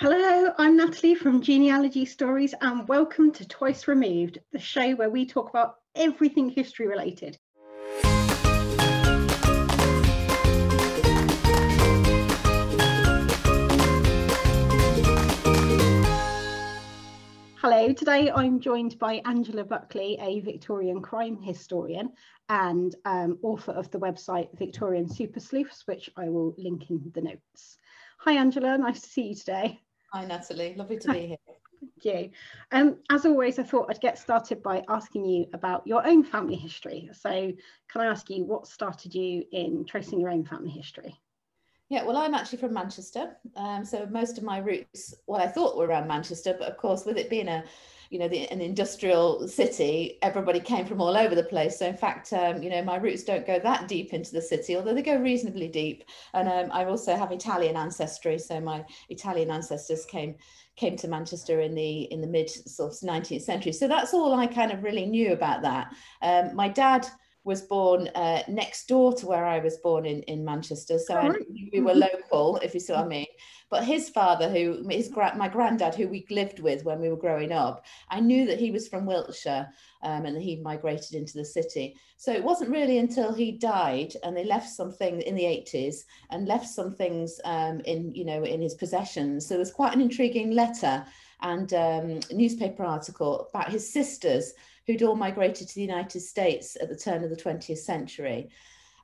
Hello, I'm Natalie from Genealogy Stories, and welcome to Twice Removed, the show where we talk about everything history related. Hello, today I'm joined by Angela Buckley, a Victorian crime historian and um, author of the website Victorian Super Sleuths, which I will link in the notes. Hi, Angela, nice to see you today. Hi, Natalie. Lovely to be here. Thank you. Um, as always, I thought I'd get started by asking you about your own family history. So, can I ask you what started you in tracing your own family history? Yeah, well, I'm actually from Manchester. Um, so, most of my roots, what I thought were around Manchester, but of course, with it being a you know, the, an industrial city, everybody came from all over the place. So in fact, um, you know, my roots don't go that deep into the city, although they go reasonably deep. And um, I also have Italian ancestry. So my Italian ancestors came came to Manchester in the in the mid sort of 19th century. So that's all I kind of really knew about that. Um, my dad was born uh, next door to where I was born in, in Manchester. So oh, we were local, if you see what I mean. But his father, who his gra- my granddad, who we lived with when we were growing up, I knew that he was from Wiltshire um, and that he migrated into the city. So it wasn't really until he died and they left something in the 80s and left some things um, in, you know, in his possessions. So there's quite an intriguing letter and um, newspaper article about his sisters who'd all migrated to the United States at the turn of the 20th century.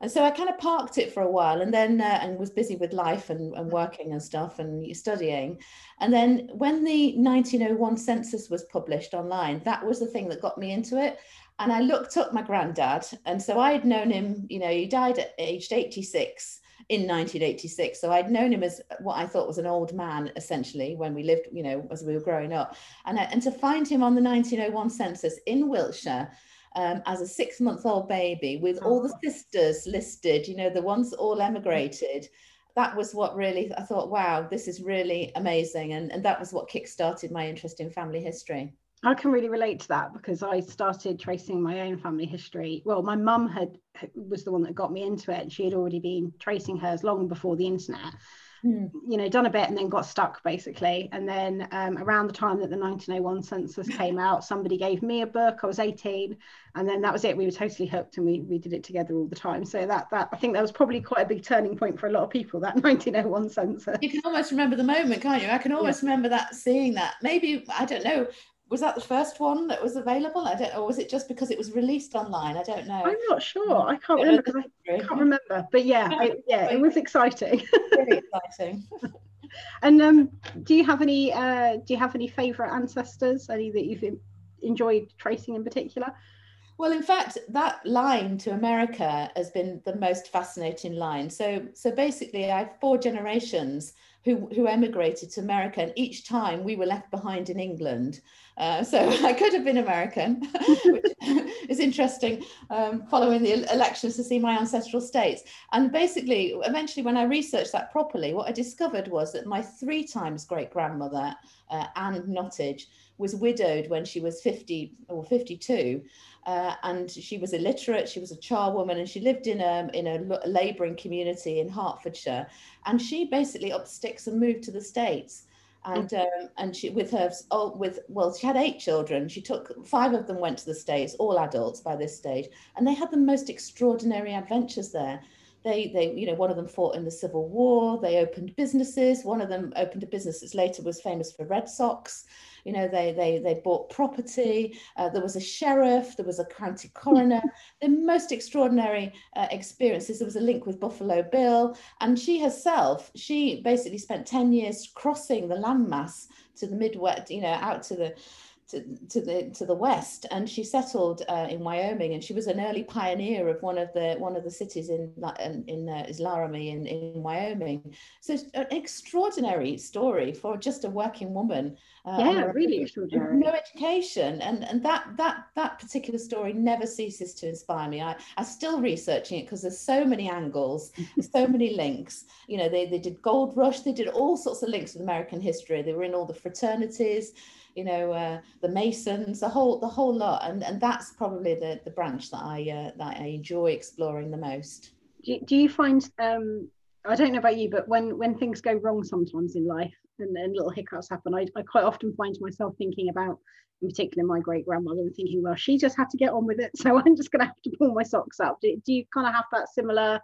And so I kind of parked it for a while and then uh, and was busy with life and, and working and stuff and studying. And then when the 1901 census was published online, that was the thing that got me into it. And I looked up my granddad. And so I had known him, you know, he died at aged 86 in 1986. So I'd known him as what I thought was an old man, essentially, when we lived, you know, as we were growing up. And, and to find him on the 1901 census in Wiltshire um, as a six month old baby with all the oh. sisters listed, you know, the ones all emigrated. That was what really I thought, wow, this is really amazing. And, and that was what kickstarted my interest in family history. I can really relate to that because I started tracing my own family history. Well, my mum had was the one that got me into it, and she had already been tracing hers long before the internet. Mm. You know, done a bit and then got stuck basically. And then um, around the time that the 1901 census came out, somebody gave me a book. I was 18, and then that was it. We were totally hooked, and we we did it together all the time. So that that I think that was probably quite a big turning point for a lot of people. That 1901 census. You can almost remember the moment, can't you? I can almost yeah. remember that seeing that. Maybe I don't know was that the first one that was available? I don't, or was it just because it was released online? I don't know. I'm not sure. I can't remember. I can't remember. But yeah, it, yeah, it was exciting. Really exciting. and um, do you have any? Uh, do you have any favourite ancestors? Any that you've enjoyed tracing in particular? Well, in fact, that line to America has been the most fascinating line. So, so basically, I have four generations who, who emigrated to America, and each time we were left behind in England. Uh, so I could have been American, which is interesting, um, following the elections to see my ancestral states. And basically, eventually, when I researched that properly, what I discovered was that my three times great grandmother, uh, Anne Nottage, was widowed when she was 50 or 52 uh, and she was illiterate. She was a charwoman, and she lived in a in a labouring community in Hertfordshire. And she basically up sticks and moved to the states. And um, and she with her oh, with well she had eight children. She took five of them went to the states, all adults by this stage, and they had the most extraordinary adventures there. They, they, you know, one of them fought in the Civil War. They opened businesses. One of them opened a business that later was famous for Red Sox you know they they they bought property uh, there was a sheriff there was a county coroner the most extraordinary uh, experiences there was a link with buffalo bill and she herself she basically spent 10 years crossing the landmass to the midwest you know out to the to, to the to the west and she settled uh, in Wyoming and she was an early pioneer of one of the one of the cities in in, in uh, is Laramie in, in Wyoming. So an extraordinary story for just a working woman uh, yeah really extraordinary. no education. And and that that that particular story never ceases to inspire me. I I'm still researching it because there's so many angles so many links. You know they, they did gold rush they did all sorts of links with American history. They were in all the fraternities you know, uh, the Masons, the whole the whole lot, and and that's probably the the branch that I uh, that I enjoy exploring the most. Do, do you find um, I don't know about you, but when when things go wrong sometimes in life, and, and little hiccups happen, I, I quite often find myself thinking about, in particular, my great grandmother, and thinking, well, she just had to get on with it, so I'm just going to have to pull my socks up. Do, do you kind of have that similar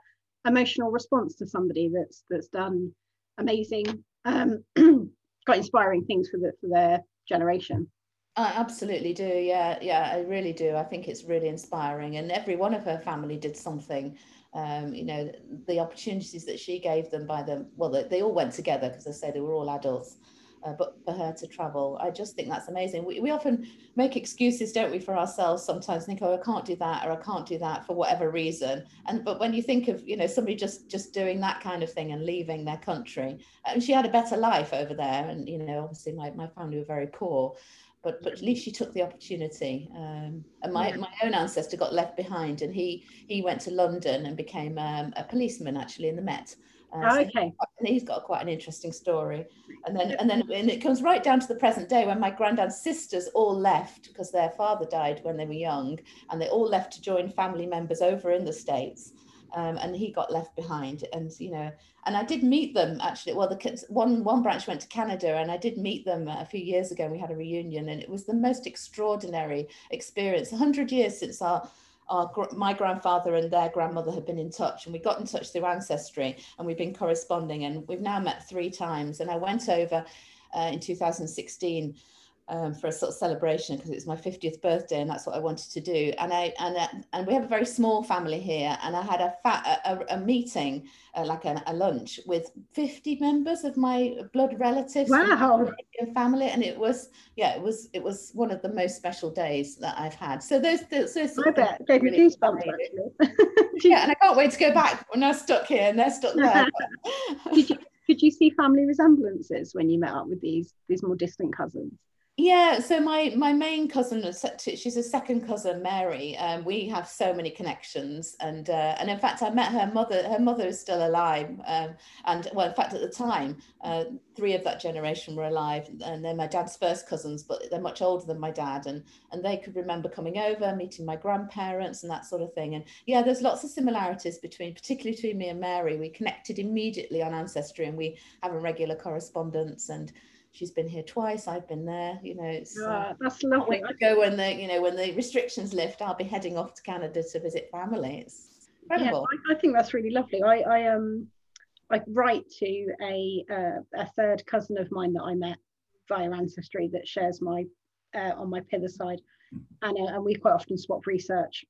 emotional response to somebody that's that's done amazing, um, quite inspiring things for the for their generation? I absolutely do. Yeah, yeah, I really do. I think it's really inspiring, and every one of her family did something um, you know, the opportunities that she gave them by them, well, they, they all went together because I say they were all adults. Uh, but for her to travel, I just think that's amazing. We, we often make excuses, don't we, for ourselves sometimes think, oh, I can't do that or I can't do that for whatever reason. And but when you think of, you know, somebody just just doing that kind of thing and leaving their country, and she had a better life over there. And, you know, obviously my, my family were very poor but but at least she took the opportunity. Um, and my, my own ancestor got left behind, and he he went to London and became um, a policeman actually in the Met. Uh, oh, okay. So he's got quite an interesting story. And then and then and it comes right down to the present day when my granddad's sisters all left because their father died when they were young, and they all left to join family members over in the states um, and he got left behind. And you know, and I did meet them actually. Well, the kids, one one branch went to Canada, and I did meet them a few years ago. and We had a reunion, and it was the most extraordinary experience. hundred years since our our, my grandfather and their grandmother had been in touch and we got in touch through ancestry and we've been corresponding and we've now met three times. And i went over uh, in 2016 um, for a sort of celebration because it was my 50th birthday and that's what I wanted to do. And I and uh, and we have a very small family here, and I had a fat a, a meeting uh, like a, a, lunch with 50 members of my blood relatives wow. and family, and it was yeah it was it was one of the most special days that I've had. So those those, those I bet gave really goosebumps yeah, and I can't wait to go back when I'm stuck here and they're stuck there. Did you, could you see family resemblances when you met up with these these more distant cousins? Yeah, so my my main cousin, she's a second cousin, Mary. Um, we have so many connections, and uh, and in fact, I met her mother. Her mother is still alive, um, and well, in fact, at the time, uh, three of that generation were alive, and they're my dad's first cousins, but they're much older than my dad, and and they could remember coming over, meeting my grandparents, and that sort of thing. And yeah, there's lots of similarities between, particularly between me and Mary. We connected immediately on ancestry, and we have a regular correspondence, and she's been here twice i've been there you know it's uh, that's lovely. I go when the you know when the restrictions lift i'll be heading off to canada to visit family. It's incredible. Yeah, I, I think that's really lovely. I i um i write to a uh, a third cousin of mine that i met via ancestry that shares my uh, on my pither side and, uh, and we quite often swap research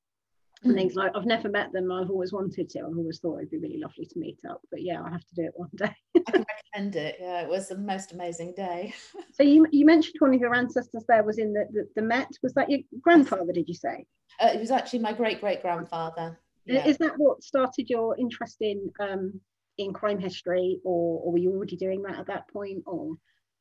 and things like I've never met them. I've always wanted to. I've always thought it'd be really lovely to meet up. But yeah, I have to do it one day. I can recommend it. Yeah, it was the most amazing day. so you you mentioned one of your ancestors there was in the the, the Met. Was that your grandfather? Did you say? Uh, it was actually my great great grandfather. Yeah. Is that what started your interest in um, in crime history, or, or were you already doing that at that point, or?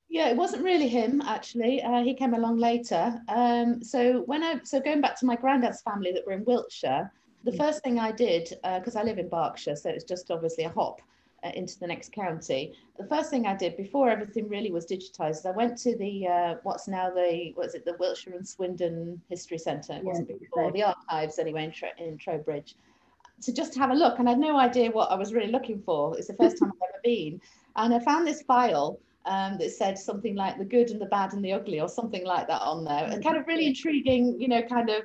Yeah, it wasn't really him actually. Uh, he came along later. Um, so when I so going back to my granddad's family that were in Wiltshire, the mm. first thing I did because uh, I live in Berkshire, so it's just obviously a hop uh, into the next county. The first thing I did before everything really was digitized, I went to the uh, what's now the what's it the Wiltshire and Swindon History Centre. It wasn't before the archives anyway in, Tro- in Trowbridge. To just have a look, and I had no idea what I was really looking for. It's the first time I've ever been, and I found this file um, that said something like the good and the bad and the ugly or something like that on there. A kind of really intriguing, you know, kind of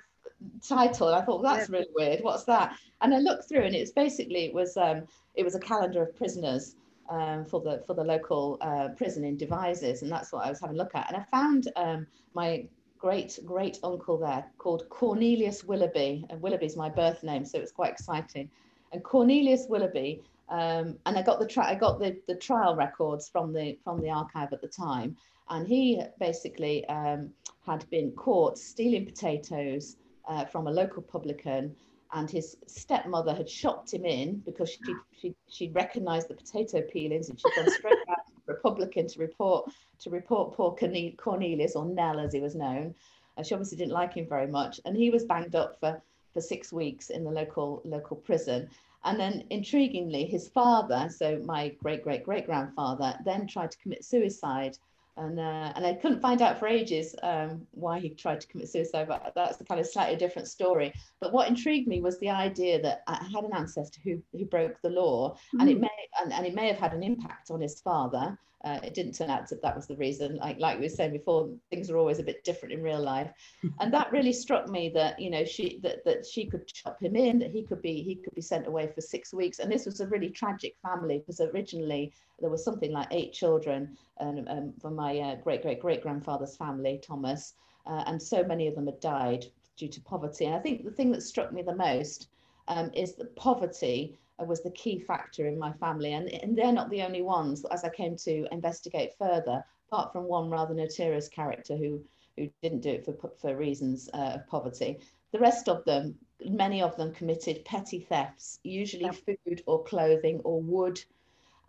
title. I thought well, that's really weird. What's that? And I looked through, and it's basically it was um, it was a calendar of prisoners um, for the for the local uh, prison in Devizes, and that's what I was having a look at. And I found um, my great great uncle there called Cornelius Willoughby, and Willoughby's my birth name, so it's quite exciting. And Cornelius Willoughby um, and I got the I got the, the trial records from the from the archive at the time, and he basically um, had been caught stealing potatoes uh, from a local publican, and his stepmother had shopped him in because she she she recognised the potato peelings, and she'd gone straight back to the Republican to report to report poor Cornelius or Nell as he was known. And she obviously didn't like him very much, and he was banged up for for six weeks in the local local prison. And then, intriguingly, his father, so my great great great grandfather, then tried to commit suicide. And, uh, and I couldn't find out for ages um, why he tried to commit suicide, but that's a kind of slightly different story. But what intrigued me was the idea that I had an ancestor who, who broke the law, mm. and it mm. may and, and it may have had an impact on his father, uh, it didn't turn out that that was the reason. Like like we were saying before, things are always a bit different in real life, and that really struck me that you know she that that she could chop him in, that he could be he could be sent away for six weeks, and this was a really tragic family because originally there was something like eight children um, um, from my uh, great great great grandfather's family, Thomas, uh, and so many of them had died due to poverty. And I think the thing that struck me the most um, is that poverty was the key factor in my family. And, and they're not the only ones, as I came to investigate further, apart from one rather notorious character who, who didn't do it for, for reasons uh, of poverty. The rest of them, many of them committed petty thefts, usually food or clothing or wood.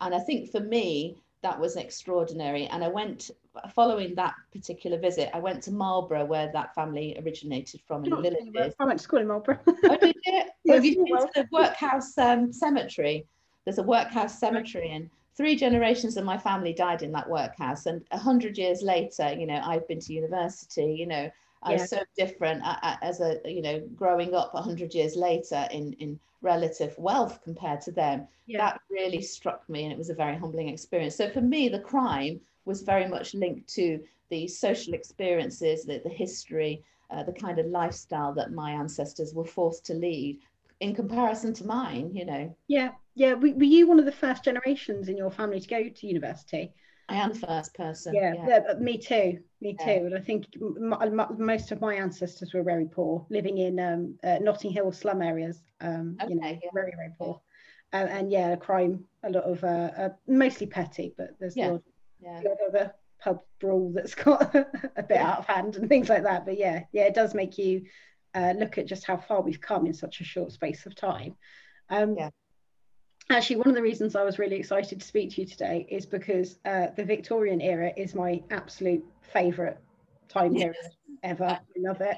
And I think for me, that was extraordinary. And I went, following that particular visit, I went to Marlborough, where that family originated from in villages. I went to school in Marlborough. oh, did you? Have you been to the workhouse um, cemetery? There's a workhouse cemetery, and three generations of my family died in that workhouse. And a hundred years later, you know, I've been to university. You know, I was so different as a, you know, growing up a hundred years later in in relative wealth compared to them. Yeah. That really struck me, and it was a very humbling experience. So for me, the crime was very much linked to the social experiences, the, the history, uh, the kind of lifestyle that my ancestors were forced to lead in comparison to mine, you know. Yeah, yeah. Were, were you one of the first generations in your family to go to university? I am the first person. Yeah, yeah. yeah me too. Me yeah. too. And I think most of my ancestors were very poor, living in um, uh, Notting Hill slum areas. Um, okay, you know, very very poor. Uh, and yeah, crime, a lot of uh, uh mostly petty, but there's yeah. a lot, yeah. a lot of a pub brawl that's got a bit out of hand and things like that. But yeah, yeah, it does make you uh, look at just how far we've come in such a short space of time. Um, yeah actually one of the reasons I was really excited to speak to you today is because uh, the Victorian era is my absolute favourite time period ever. I love it.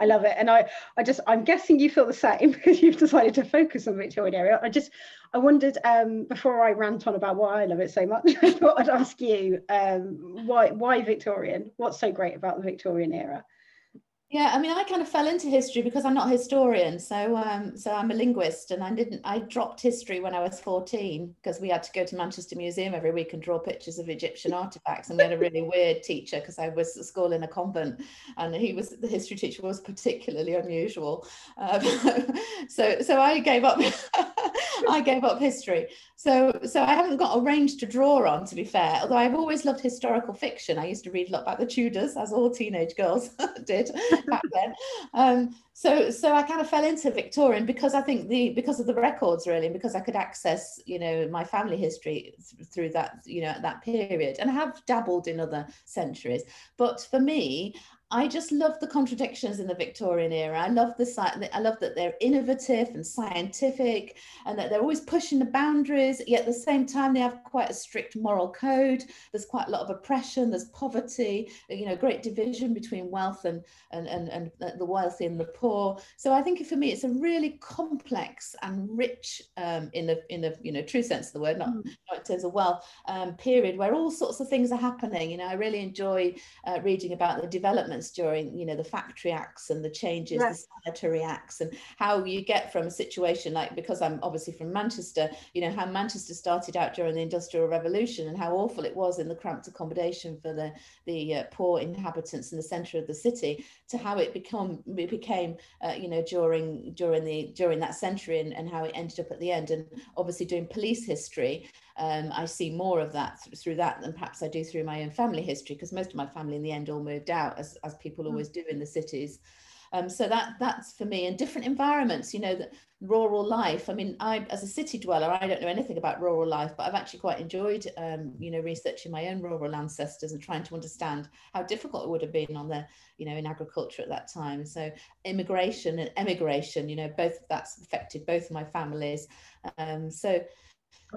I love it. And I, I just, I'm guessing you feel the same because you've decided to focus on Victorian era. I just, I wondered um, before I rant on about why I love it so much, I thought I'd ask you um, why, why Victorian? What's so great about the Victorian era? Yeah, I mean, I kind of fell into history because I'm not a historian, so um, so I'm a linguist, and I didn't. I dropped history when I was 14 because we had to go to Manchester Museum every week and draw pictures of Egyptian artifacts, and we had a really weird teacher because I was at school in a convent, and he was the history teacher was particularly unusual. Um, so so I gave up. I gave up history. So so I haven't got a range to draw on, to be fair. Although I've always loved historical fiction. I used to read a lot about the Tudors, as all teenage girls did back then. Um, so so I kind of fell into Victorian because I think the because of the records really, and because I could access you know my family history th- through that you know that period, and I have dabbled in other centuries. But for me, I just love the contradictions in the Victorian era. I love the I love that they're innovative and scientific, and that they're always pushing the boundaries. Yet at the same time, they have quite a strict moral code. There's quite a lot of oppression. There's poverty. You know, great division between wealth and and and, and the wealthy and the poor. So I think for me, it's a really complex and rich, um, in the in the you know true sense of the word, not, mm. not in terms of wealth, um, period where all sorts of things are happening. You know, I really enjoy uh, reading about the development during you know the factory acts and the changes the sanitary acts and how you get from a situation like because i'm obviously from manchester you know how manchester started out during the industrial revolution and how awful it was in the cramped accommodation for the the uh, poor inhabitants in the center of the city to how it become it became uh, you know during during the during that century and, and how it ended up at the end. And obviously doing police history um, I see more of that th- through that than perhaps I do through my own family history, because most of my family in the end all moved out, as, as people mm. always do in the cities. Um, so that that's for me and different environments you know the rural life i mean i as a city dweller i don't know anything about rural life but i've actually quite enjoyed um, you know researching my own rural ancestors and trying to understand how difficult it would have been on the you know in agriculture at that time so immigration and emigration you know both that's affected both of my families um, so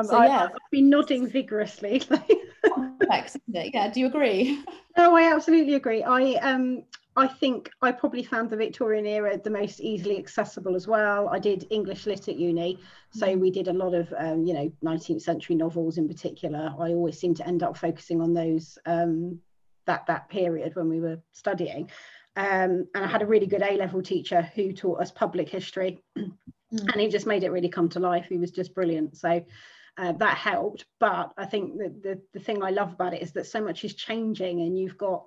so, I, yeah. I've been nodding vigorously. Complex, yeah. Do you agree? No, I absolutely agree. I um I think I probably found the Victorian era the most easily accessible as well. I did English lit at uni, so mm. we did a lot of um, you know 19th century novels in particular. I always seem to end up focusing on those um, that that period when we were studying. Um, and I had a really good A level teacher who taught us public history, mm. and he just made it really come to life. He was just brilliant. So uh, that helped but i think that the, the thing i love about it is that so much is changing and you've got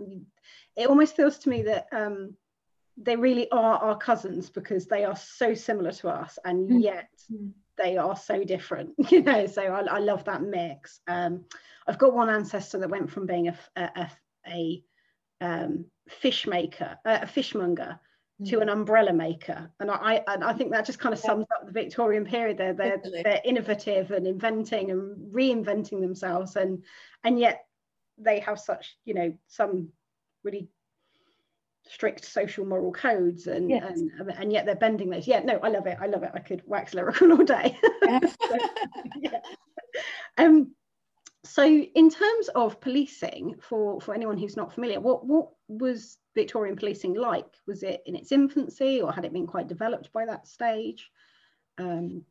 it almost feels to me that um, they really are our cousins because they are so similar to us and mm. yet mm. they are so different you know so i, I love that mix um, i've got one ancestor that went from being a, a, a, um, fish maker a fishmonger to an umbrella maker. And I, and I think that just kind of sums up the Victorian period. They're, they're, they're innovative and inventing and reinventing themselves. And and yet they have such you know some really strict social moral codes and, yes. and and yet they're bending those. Yeah no I love it. I love it. I could wax lyrical all day. So, yeah. um so in terms of policing for for anyone who's not familiar what what was Victorian policing like? Was it in its infancy or had it been quite developed by that stage? Um,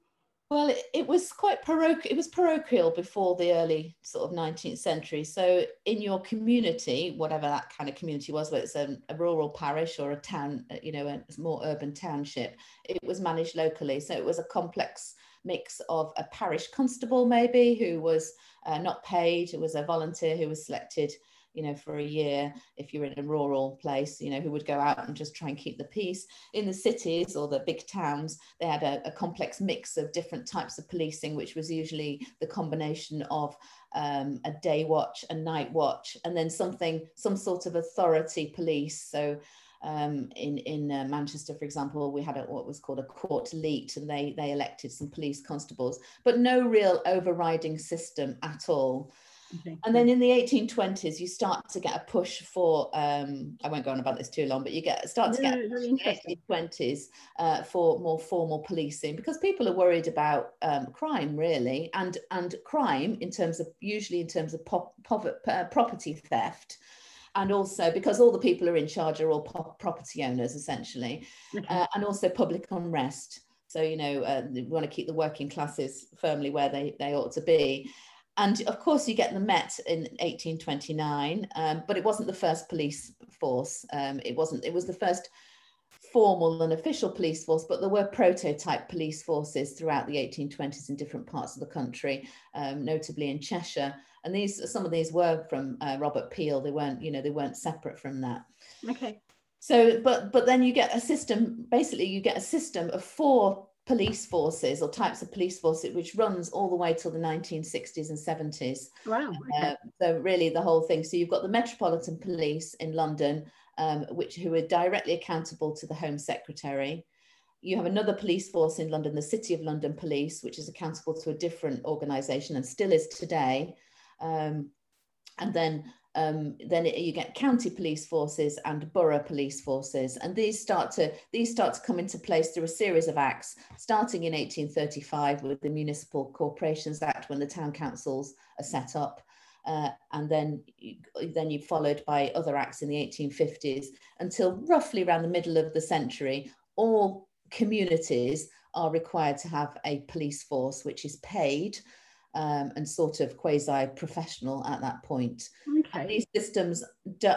well, it, it, was quite parochial. It was parochial before the early sort of 19th century. So, in your community, whatever that kind of community was, whether it's a, a rural parish or a town, you know, a more urban township, it was managed locally. So, it was a complex mix of a parish constable, maybe, who was uh, not paid, it was a volunteer who was selected you know, for a year if you're in a rural place, you know, who would go out and just try and keep the peace. In the cities or the big towns, they had a, a complex mix of different types of policing, which was usually the combination of um, a day watch, a night watch, and then something, some sort of authority police. So um, in in uh, Manchester, for example, we had a, what was called a court leet, and they they elected some police constables, but no real overriding system at all. Okay. And then in the 1820s, you start to get a push for, um, I won't go on about this too long, but you get start to get really in the 1820s uh, for more formal policing because people are worried about um, crime really and, and crime in terms of usually in terms of pop, uh, property theft and also because all the people are in charge are all po- property owners essentially, okay. uh, and also public unrest. So you know uh, we want to keep the working classes firmly where they they ought to be, and of course, you get the Met in 1829, um, but it wasn't the first police force. Um, it wasn't. It was the first formal and official police force, but there were prototype police forces throughout the 1820s in different parts of the country, um, notably in Cheshire. And these, some of these were from uh, Robert Peel. They weren't, you know, they weren't separate from that. Okay. So, but but then you get a system. Basically, you get a system of four police forces or types of police forces, which runs all the way till the 1960s and 70s. Wow. Okay. Uh, so really the whole thing. So you've got the Metropolitan Police in London, um, which who are directly accountable to the Home Secretary. You have another police force in London, the City of London Police, which is accountable to a different organisation and still is today. Um, and then um, then it, you get county police forces and borough police forces, and these start to these start to come into place through a series of acts, starting in 1835 with the Municipal Corporations Act when the town councils are set up, uh, and then then you followed by other acts in the 1850s until roughly around the middle of the century, all communities are required to have a police force which is paid um, and sort of quasi professional at that point. Okay. these systems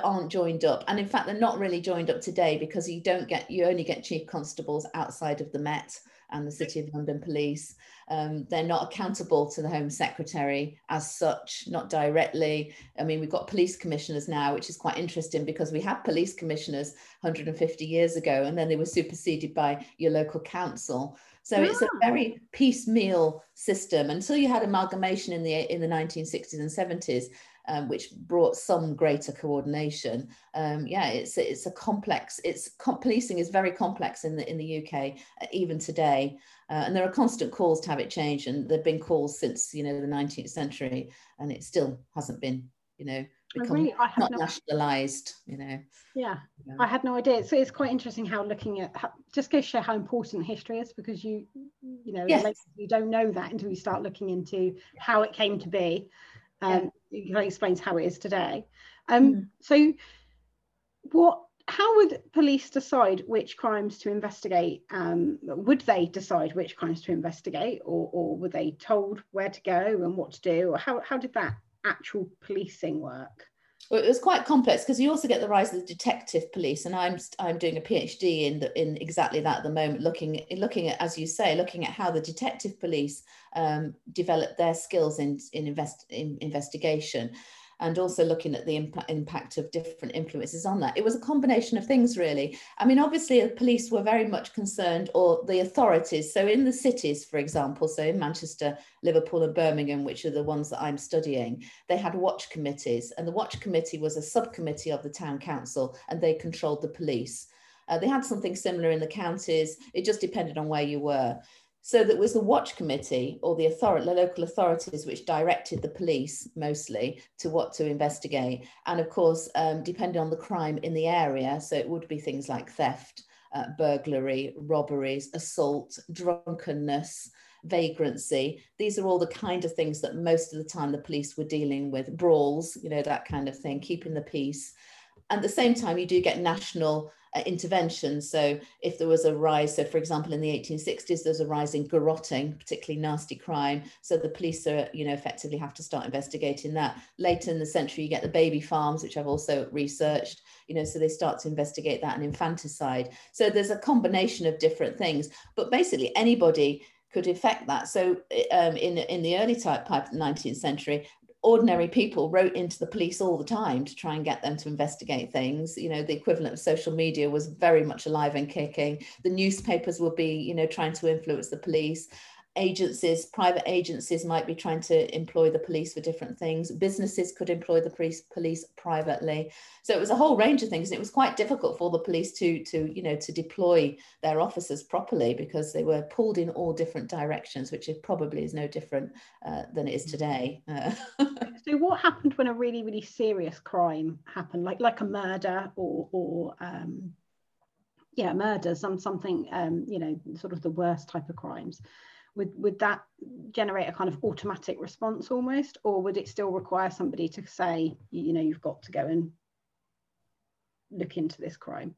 aren't joined up, and in fact, they're not really joined up today because you don't get you only get chief constables outside of the Met and the City of London Police. Um, they're not accountable to the Home Secretary as such, not directly. I mean, we've got police commissioners now, which is quite interesting because we had police commissioners 150 years ago, and then they were superseded by your local council. So it's a ah. very piecemeal system until you had amalgamation in the in the 1960s and 70s. Um, which brought some greater coordination. Um, yeah, it's it's a complex. It's policing is very complex in the in the UK uh, even today, uh, and there are constant calls to have it changed. And there've been calls since you know the 19th century, and it still hasn't been you know become really, not no, nationalized you know yeah, yeah, i had no idea so it's quite interesting how looking at how, just goes to show how important history is because you you know yes. you don't know that until you start looking into how it came to be um yeah. It explains how it is today um mm. so what how would police decide which crimes to investigate um, would they decide which crimes to investigate or, or were they told where to go and what to do or how, how did that actual policing work? Well, it was quite complex because you also get the rise of the detective police, and I'm I'm doing a PhD in the, in exactly that at the moment, looking looking at as you say, looking at how the detective police um, develop their skills in in, invest, in investigation and also looking at the impact, impact of different influences on that. It was a combination of things, really. I mean, obviously, the police were very much concerned, or the authorities. So, in the cities, for example, so in Manchester, Liverpool, and Birmingham, which are the ones that I'm studying, they had watch committees, and the watch committee was a subcommittee of the town council, and they controlled the police. Uh, they had something similar in the counties. It just depended on where you were. So that was the watch committee or the authority, the local authorities, which directed the police mostly to what to investigate. And of course, um, depending on the crime in the area, so it would be things like theft, uh, burglary, robberies, assault, drunkenness, vagrancy. These are all the kind of things that most of the time the police were dealing with, brawls, you know, that kind of thing, keeping the peace. At the same time, you do get national uh, intervention. So if there was a rise, so for example, in the 1860s, there's a rise in garrotting, particularly nasty crime. So the police are, you know, effectively have to start investigating that. Later in the century, you get the baby farms, which I've also researched, you know, so they start to investigate that and infanticide. So there's a combination of different things, but basically anybody could affect that. So um, in, in the early type, type 19th century, ordinary people wrote into the police all the time to try and get them to investigate things. You know the equivalent of social media was very much alive and kicking. The newspapers would be you know trying to influence the police agencies, private agencies might be trying to employ the police for different things. Businesses could employ the police, police privately. So it was a whole range of things. And it was quite difficult for the police to, to, you know, to deploy their officers properly because they were pulled in all different directions, which is probably is no different uh, than it is today. Uh, so what happened when a really, really serious crime happened, like like a murder or, or um, yeah, murder, some something, um, you know, sort of the worst type of crimes? Would would that generate a kind of automatic response almost or would it still require somebody to say you know you've got to go and look into this crime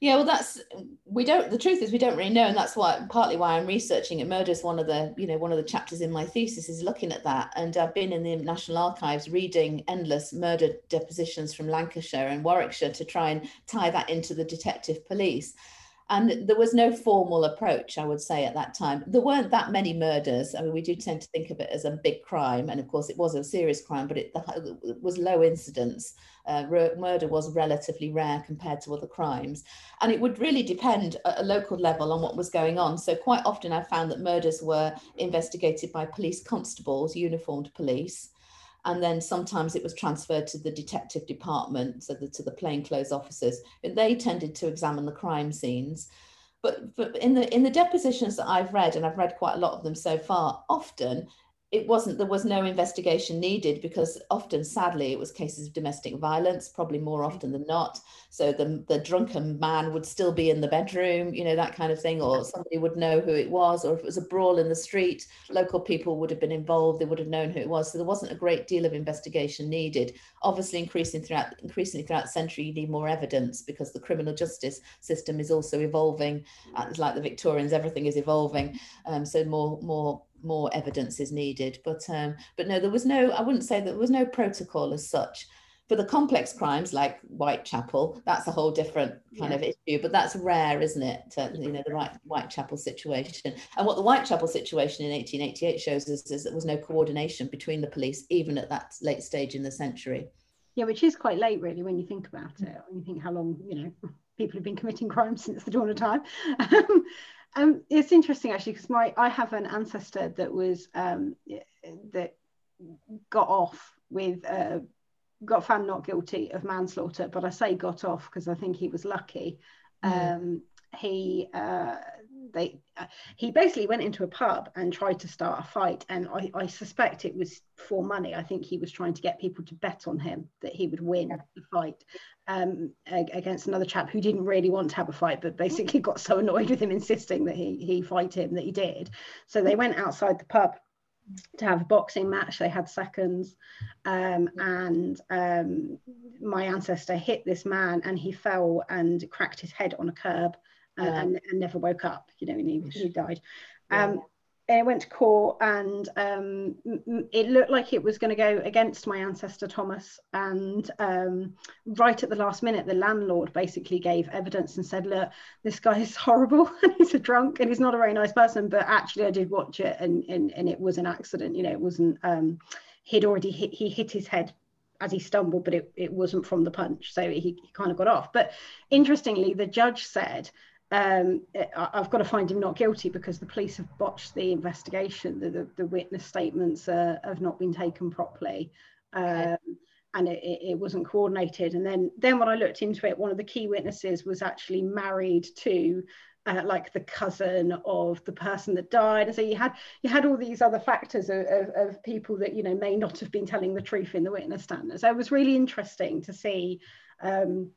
yeah well that's we don't the truth is we don't really know and that's why partly why i'm researching it murder is one of the you know one of the chapters in my thesis is looking at that. And i've been in the national archives reading endless murder depositions from lancashire and warwickshire to try and tie that into the detective police and there was no formal approach, I would say, at that time. There weren't that many murders. I mean, we do tend to think of it as a big crime, and of course, it was a serious crime, but it, was low incidence. Uh, murder was relatively rare compared to other crimes, and it would really depend at a local level on what was going on. So, quite often, I found that murders were investigated by police constables, uniformed police and then sometimes it was transferred to the detective department, so the, to the plainclothes officers. They tended to examine the crime scenes. But, but in the in the depositions that I've read, and I've read quite a lot of them so far, often it wasn't there was no investigation needed because often sadly it was cases of domestic violence probably more mm-hmm. often than not. So the the drunken man would still be in the bedroom you know that kind of thing or somebody would know who it was or if it was a brawl in the street local people would have been involved they would have known who it was. So there wasn't a great deal of investigation needed. Obviously increasing throughout increasingly throughout the century you need more evidence because the criminal justice system is also evolving mm-hmm. uh, it's like the victorians everything is evolving. Mm-hmm. Um, so more more more evidence is needed. But um, but no, there was no. I wouldn't say that there was no protocol as such. For the complex crimes like Whitechapel, that's a whole different kind yeah. of issue. But that's rare, isn't it? To, you know, the right Whitechapel situation. And what the Whitechapel situation in 1888 shows us is that there was no coordination between the police, even at that late stage in the century. Yeah, which is quite late, really, when you think about it. When you think how long, you know, people have been committing crimes since the dawn of time. Um, it's interesting actually because my I have an ancestor that was um, that got off with uh, got found not guilty of manslaughter, but I say got off because I think he was lucky. Mm. Um, he uh, they uh, he basically went into a pub and tried to start a fight and I, I, suspect it was for money i think he was trying to get people to bet on him that he would win the fight um, against another chap who didn't really want to have a fight but basically got so annoyed with him insisting that he he fight him that he did. So they went outside the pub to have a boxing match. They had seconds. Um, and um, my ancestor hit this man and he fell and cracked his head on a curb yeah. and, and, never woke up, you know, and he, he died. Um, it went to court and um, it looked like it was going to go against my ancestor Thomas. And um, right at the last minute, the landlord basically gave evidence and said, Look, this guy is horrible and he's a drunk and he's not a very nice person. But actually, I did watch it and, and, and it was an accident. You know, it wasn't, um, he'd already hit, he hit his head as he stumbled, but it, it wasn't from the punch. So he, he kind of got off. But interestingly, the judge said, um, I've got to find him not guilty because the police have botched the investigation. The, the, the witness statements uh, have not been taken properly. Um, and it, it, wasn't coordinated. And then, then when I looked into it, one of the key witnesses was actually married to uh, like the cousin of the person that died. And so you had you had all these other factors of, of, of, people that you know may not have been telling the truth in the witness stand. So it was really interesting to see um,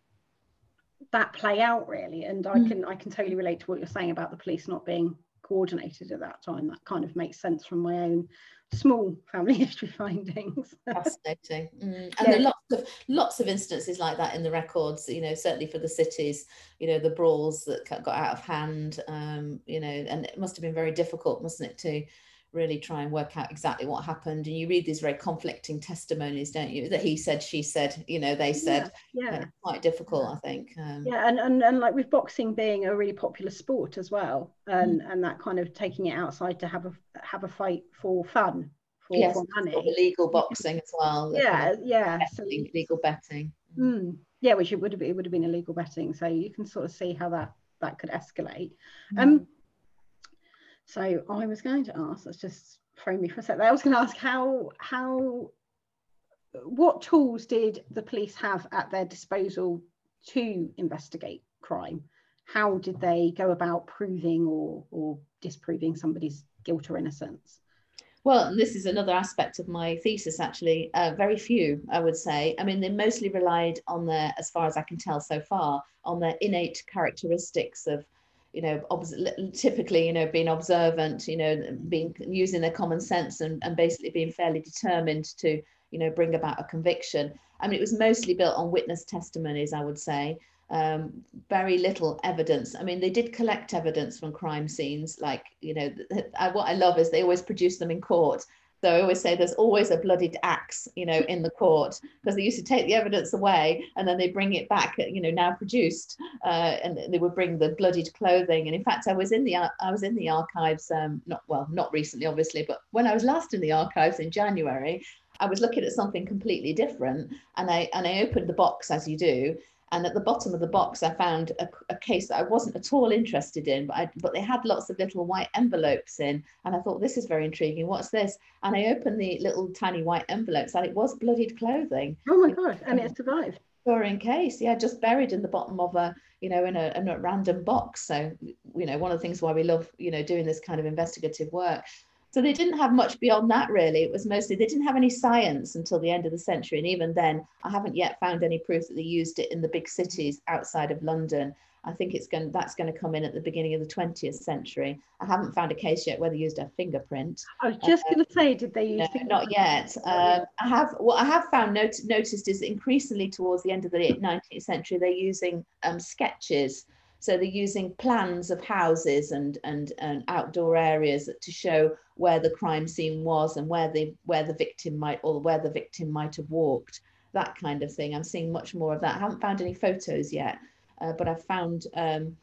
that play out really and i mm. can i can totally relate to what you're saying about the police not being coordinated at that time that kind of makes sense from my own small family history findings fascinating mm. and yeah. there are lots of lots of instances like that in the records you know certainly for the cities you know the brawls that got out of hand um you know and it must have been very difficult mustn't it to really try and work out exactly what happened. And you read these very conflicting testimonies don't you that he said she said you know they said yeah, yeah. quite difficult i think um, yeah and, and and like with boxing being a really popular sport as well and mm. and that kind of taking it outside to have a have a fight for fun for, yes, for money. legal boxing as well yeah yeah betting, so, legal betting. Mm, yeah which it would have it would have been illegal betting so you can sort of see how that that could escalate. Mm. um so I was going to ask, let's just frame me for a second. I was going to ask how how what tools did the police have at their disposal to investigate crime? How did they go about proving or or disproving somebody's guilt or innocence? Well, this is another aspect of my thesis, actually. Uh, very few, I would say. I mean, they mostly relied on their, as far as I can tell so far, on their innate characteristics of you know, obs- typically, you know, being observant, you know, being using their common sense and, and basically being fairly determined to, you know, bring about a conviction. I mean, it was mostly built on witness testimonies, I would say. Um, very little evidence. I mean, they did collect evidence from crime scenes. Like, you know, I, what I love is they always produce them in court. So I always say there's always a bloodied axe, you know, in the court because they used to take the evidence away and then they bring it back, you know, now produced, uh, and they would bring the bloodied clothing. And in fact, I was in the I was in the archives, um, not well, not recently, obviously, but when I was last in the archives in January, I was looking at something completely different, and I and I opened the box as you do, and at the bottom of the box, I found a, a, case that I wasn't at all interested in, but, I, but they had lots of little white envelopes in. And I thought, this is very intriguing. What's this? And I opened the little tiny white envelopes and it was bloodied clothing. Oh my God. And it survived. Storing case. Yeah, just buried in the bottom of a, you know, in a, in a random box. So, you know, one of the things why we love, you know, doing this kind of investigative work so they didn't have much beyond that, really. It was mostly, they didn't have any science until the end of the century. And even then, I haven't yet found any proof that they used it in the big cities outside of London. I think it's going that's going to come in at the beginning of the 20th century. I haven't found a case yet where they used a fingerprint. I was just going to say, did they use? No, not yet. Um, I have what I have found not, noticed is increasingly towards the end of the 19th century they're using um, sketches so they're using plans of houses and, and, and outdoor areas to show where the crime scene was and where the where the victim might or where the victim might have walked, that kind of thing. I'm seeing much more of that. I haven't found any photos yet, uh, but I've found um,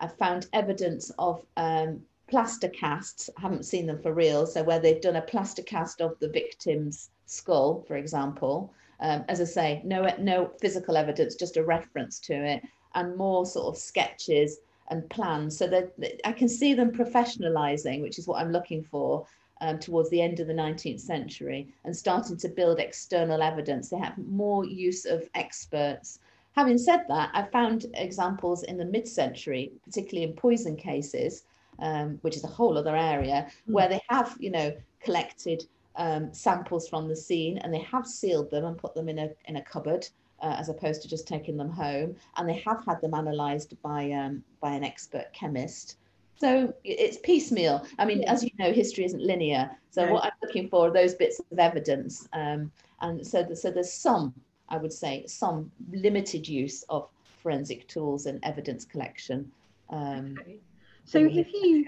I've found evidence of um, plaster casts. I haven't seen them for real. So where they've done a plaster cast of the victim's skull, for example. Um, as I say, no no physical evidence, just a reference to it, and more sort of sketches and plans so that I can see them professionalizing, which is what I'm looking for um, towards the end of the 19th century and starting to build external evidence. They have more use of experts. Having said that, I found examples in the mid century, particularly in poison cases, um, which is a whole other area, mm. where they have, you know, collected um, samples from the scene and they have sealed them and put them in a, in a cupboard uh, as opposed to just taking them home. And they have had them analysed by um, by an expert chemist. So it's piecemeal. I mean, as you know, history isn't linear. So what I'm looking for are those bits of evidence. Um, and so, the, so there's some, I would say, some limited use of forensic tools and evidence collection. Um, okay. So if you,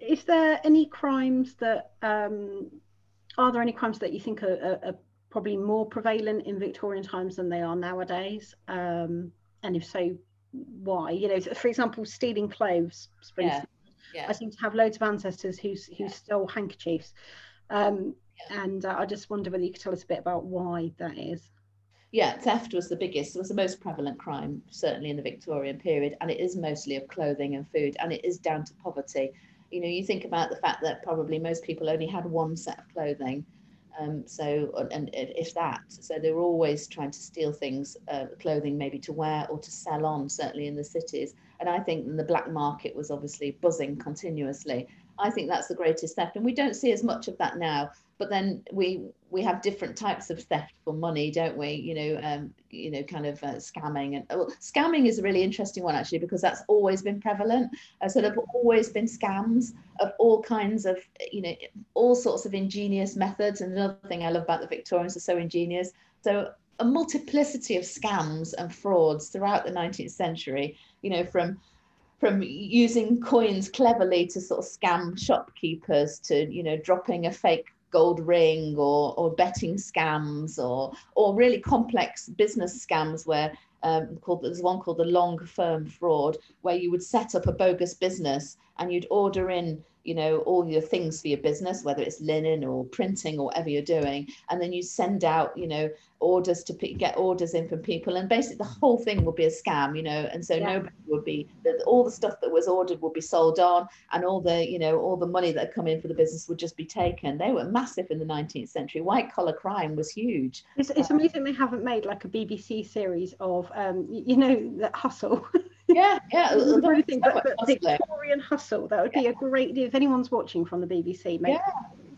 is there any crimes that, um, are there any crimes that you think are, are, are, probably more prevalent in Victorian times than they are nowadays? Um, and if so, why? You know, for example, stealing clothes, yeah. Yeah. I seem to have loads of ancestors who, who yeah. stole handkerchiefs. Um, and uh, I just wonder whether you could tell us a bit about why that is. Yeah, theft was the biggest, was the most prevalent crime, certainly in the Victorian period, and it is mostly of clothing and food, and it is down to poverty. You know, you think about the fact that probably most people only had one set of clothing, um, so and, and, if that, so they were always trying to steal things, uh, clothing maybe to wear or to sell on, certainly in the cities. And I think the black market was obviously buzzing continuously. I think that's the greatest theft, and we don't see as much of that now but then we we have different types of theft for money don't we? You know um, you know kind of uh, scamming and well, scamming is a really interesting one actually because that's always been prevalent. Uh, so there have always been scams of all kinds of you know all sorts of ingenious methods. And another thing i love about the victorians are so ingenious. So a multiplicity of scams and frauds throughout the 19th century you know from from using coins cleverly to sort of scam shopkeepers to you know dropping a fake gold ring or, or betting scams or, or really complex business scams where um, called there's one called the long firm fraud where you would set up a bogus business and you'd order in you know all your things for your business whether it's linen or printing or whatever you're doing and then you send out you know orders to get orders in from people and basically the whole thing will be a scam you know and so yeah. nobody would be that all the stuff that was ordered would be sold on and all the you know all the money that had come in for the business would just be taken. They were massive in the 19th century. White collar crime was huge. It's, it's amazing they haven't made like a bbc series of um you know that hustle yeah yeah really think, but, but victorian hustle that would yeah. be a great if anyone's watching from the bbc maybe yeah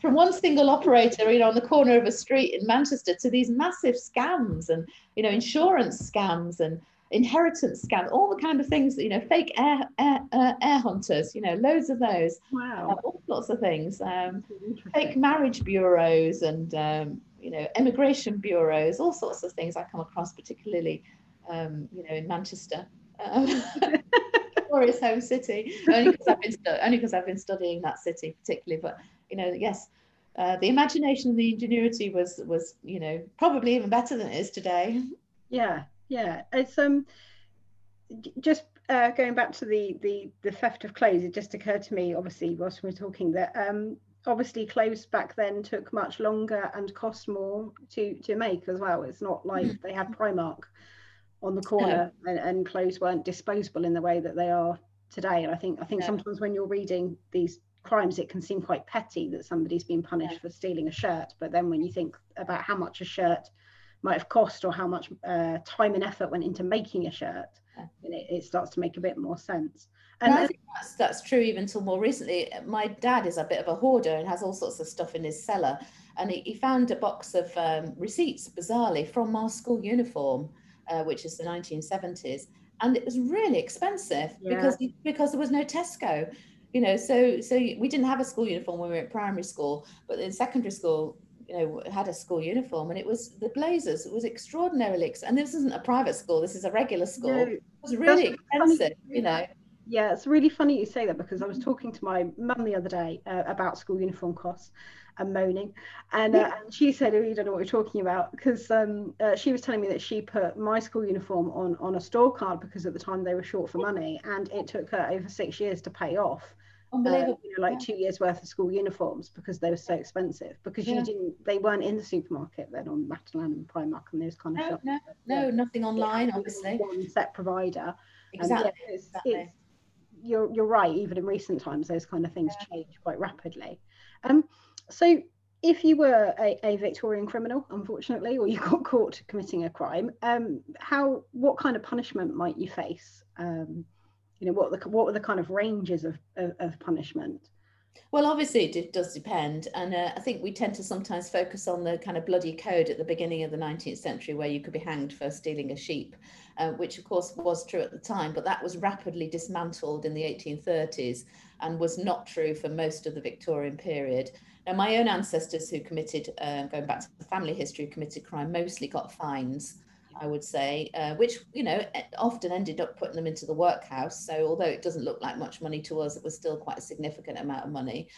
from one single operator, you know, on the corner of a street in Manchester to these massive scams and, you know, insurance scams and inheritance scams, all the kind of things, you know, fake heir, heir, uh, heir hunters, you know, loads of those. Wow. Uh, all sorts of things. Um, fake marriage bureaus and, um, you know, immigration bureaus, all sorts of things I come across, particularly, um, you know, in Manchester. Um, glorious home city, only because I've been stu- only I've been studying that city particularly. But you know, yes, uh, the imagination and the ingenuity was was you know probably even better than it is today. Yeah, yeah. It's um just uh, going back to the the the theft of clothes. It just occurred to me, obviously, whilst we are talking, that um obviously clothes back then took much longer and cost more to to make as well. It's not like mm. they had Primark on the corner and, and clothes weren't disposable in the way that they are today. And I think I think sometimes when you're reading these crimes, it can seem quite petty that somebody's been punished for stealing a shirt. But then when you think about how much a shirt might have cost or how much uh, time and effort went into making a shirt, it, it, starts to make a bit more sense. And I think that's, that's true even till more recently. My dad is a bit of a hoarder and has all sorts of stuff in his cellar. And he, he found a box of um, receipts, bizarrely, from our school uniform, uh, which is the 1970s. And it was really expensive yeah. because because there was no Tesco you know so so we didn't have a school uniform when we were at primary school but in secondary school you know had a school uniform and it was the blazers it was extraordinarily expensive. and this isn't a private school this is a regular school no, it was really expensive funny. you know yeah it's really funny you say that because i was talking to my mum the other day uh, about school uniform costs and moaning and, uh, and she said oh you don't know what you're talking about because um, uh, she was telling me that she put my school uniform on on a store card because at the time they were short for money and it took her over six years to pay off Unbelievable. Uh, you know, like yeah. two years worth of school uniforms because they were so expensive because yeah. you didn't they weren't in the supermarket then on Matalan and Primark and those kind of no, shops. No, no, nothing online, obviously. One set provider. Exactly. Yeah, it's, exactly. It's, you're you're right. Even in recent times, those kind of things change quite rapidly. Um, so if you were a, a, Victorian criminal, unfortunately, or you got caught committing a crime, um, how what kind of punishment might you face? Um, you know what the what were the kind of ranges of, of, of punishment well, obviously, it does depend. And uh, I think we tend to sometimes focus on the kind of bloody code at the beginning of the 19th century, where you could be hanged for stealing a sheep, uh, which of course was true at the time, but that was rapidly dismantled in the 1830s and was not true for most of the Victorian period. Now, my own ancestors who committed, uh, going back to the family history, committed crime, mostly got fines. I would say, uh, which you know often ended up putting them into the workhouse. So although it doesn't look like much money to us, it was still quite a significant amount of money.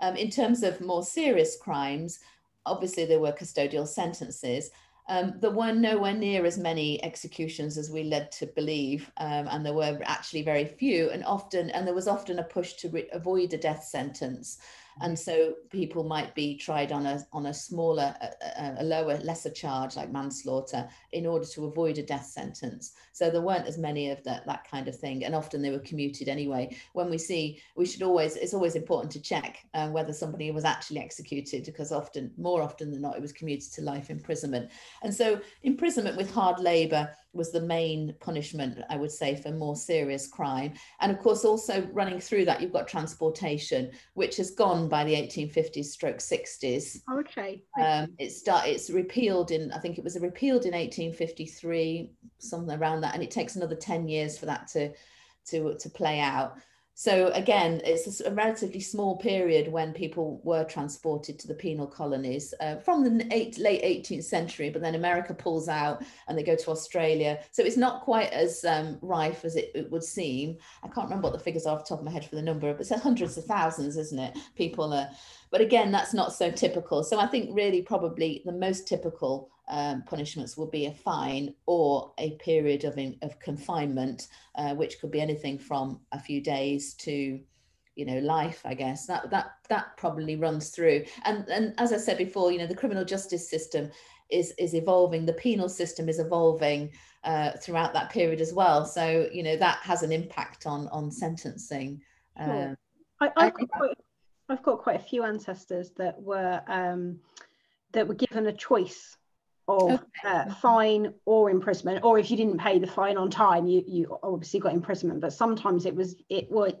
Um, in terms of more serious crimes, obviously there were custodial sentences. Um, there were nowhere near as many executions as we led to believe, um, and there were actually very few, and often, and there was often a push to re- avoid a death sentence and so people might be tried on a on a smaller a, a, lower lesser charge like manslaughter in order to avoid a death sentence. So there weren't as many of that that kind of thing and often they were commuted anyway. When we see we should always it's always important to check um, whether somebody was actually executed because often more often than not it was commuted to life imprisonment. And so imprisonment with hard labor was the main punishment, I would say, for more serious crime. And of course, also running through that, you've got transportation, which has gone by the 1850s stroke 60s. Okay. Um, it's, start, it's repealed in, I think it was repealed in 1853, something around that. And it takes another 10 years for that to, to, to play out. So again, it's a, relatively small period when people were transported to the penal colonies uh, from the eight, late 18th century, but then America pulls out and they go to Australia. So it's not quite as um, rife as it, it, would seem. I can't remember what the figures are off the top of my head for the number, but it's hundreds of thousands, isn't it? People are, but again, that's not so typical. So I think really probably the most typical um, punishments will be a fine or a period of, in, of confinement, uh, which could be anything from a few days to you know life i guess. That that that probably runs through. And and as i said before you know the criminal justice system is is evolving. The penal system is evolving uh, throughout that period as well. So you know that has an impact on on sentencing. Sure. um, I, have got quite, I've got quite a few ancestors that were um, that were given a choice of okay. uh, fine or imprisonment or if you didn't pay the fine on time you you obviously got imprisonment but sometimes it was it was